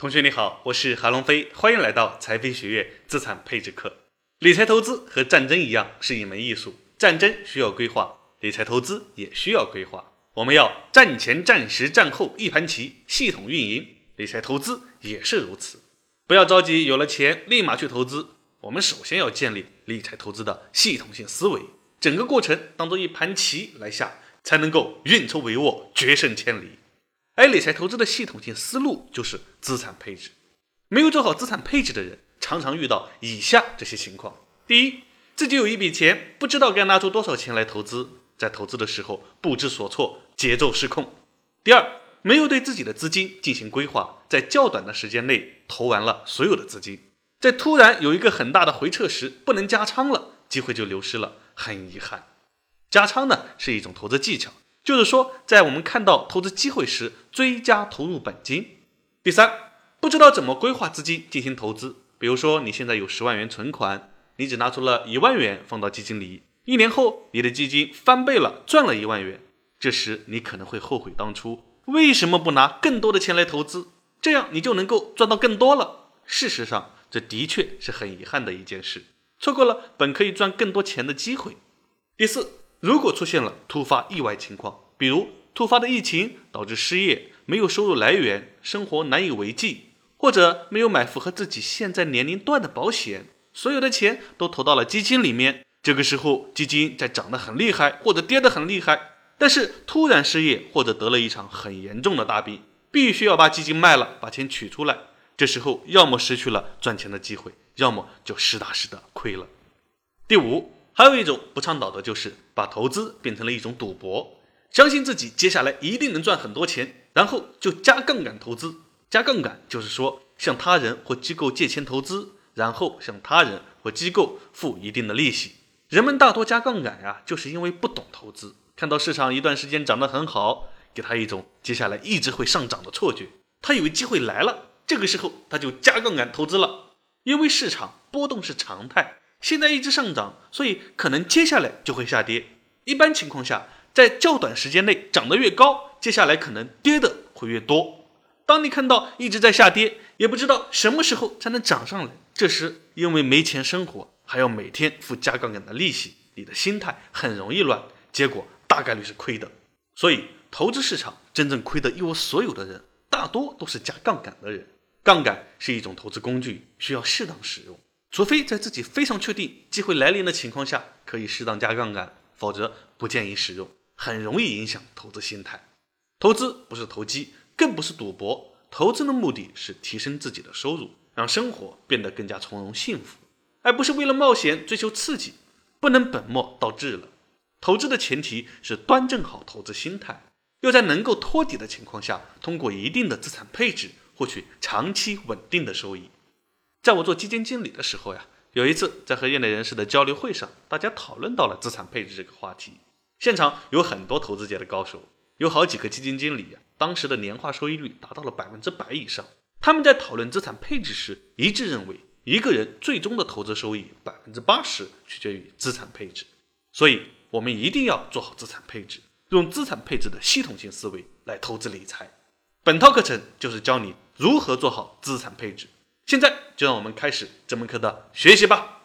同学你好，我是韩龙飞，欢迎来到财飞学院资产配置课。理财投资和战争一样是一门艺术，战争需要规划，理财投资也需要规划。我们要战前、战时、战后一盘棋，系统运营。理财投资也是如此，不要着急有了钱立马去投资。我们首先要建立理财投资的系统性思维，整个过程当做一盘棋来下，才能够运筹帷幄，决胜千里。而理财投资的系统性思路就是资产配置。没有做好资产配置的人，常常遇到以下这些情况：第一，自己有一笔钱，不知道该拿出多少钱来投资，在投资的时候不知所措，节奏失控；第二，没有对自己的资金进行规划，在较短的时间内投完了所有的资金，在突然有一个很大的回撤时，不能加仓了，机会就流失了，很遗憾。加仓呢是一种投资技巧。就是说，在我们看到投资机会时，追加投入本金。第三，不知道怎么规划资金进行投资。比如说，你现在有十万元存款，你只拿出了一万元放到基金里，一年后你的基金翻倍了，赚了一万元。这时你可能会后悔当初为什么不拿更多的钱来投资，这样你就能够赚到更多了。事实上，这的确是很遗憾的一件事，错过了本可以赚更多钱的机会。第四。如果出现了突发意外情况，比如突发的疫情导致失业、没有收入来源、生活难以为继，或者没有买符合自己现在年龄段的保险，所有的钱都投到了基金里面，这个时候基金在涨得很厉害或者跌得很厉害，但是突然失业或者得了一场很严重的大病，必须要把基金卖了，把钱取出来，这时候要么失去了赚钱的机会，要么就实打实的亏了。第五。还有一种不倡导的就是把投资变成了一种赌博，相信自己接下来一定能赚很多钱，然后就加杠杆投资。加杠杆就是说向他人或机构借钱投资，然后向他人或机构付一定的利息。人们大多加杠杆呀，就是因为不懂投资，看到市场一段时间涨得很好，给他一种接下来一直会上涨的错觉，他以为机会来了，这个时候他就加杠杆投资了。因为市场波动是常态。现在一直上涨，所以可能接下来就会下跌。一般情况下，在较短时间内涨得越高，接下来可能跌的会越多。当你看到一直在下跌，也不知道什么时候才能涨上来，这时因为没钱生活，还要每天付加杠杆的利息，你的心态很容易乱，结果大概率是亏的。所以，投资市场真正亏的一无所有的人，大多都是加杠杆的人。杠杆是一种投资工具，需要适当使用。除非在自己非常确定机会来临的情况下，可以适当加杠杆，否则不建议使用，很容易影响投资心态。投资不是投机，更不是赌博，投资的目的是提升自己的收入，让生活变得更加从容幸福，而不是为了冒险追求刺激，不能本末倒置了。投资的前提是端正好投资心态，要在能够托底的情况下，通过一定的资产配置获取长期稳定的收益。在我做基金经理的时候呀，有一次在和业内人士的交流会上，大家讨论到了资产配置这个话题。现场有很多投资界的高手，有好几个基金经理呀，当时的年化收益率达到了百分之百以上。他们在讨论资产配置时，一致认为一个人最终的投资收益百分之八十取决于资产配置。所以，我们一定要做好资产配置，用资产配置的系统性思维来投资理财。本套课程就是教你如何做好资产配置。现在就让我们开始这门课的学习吧。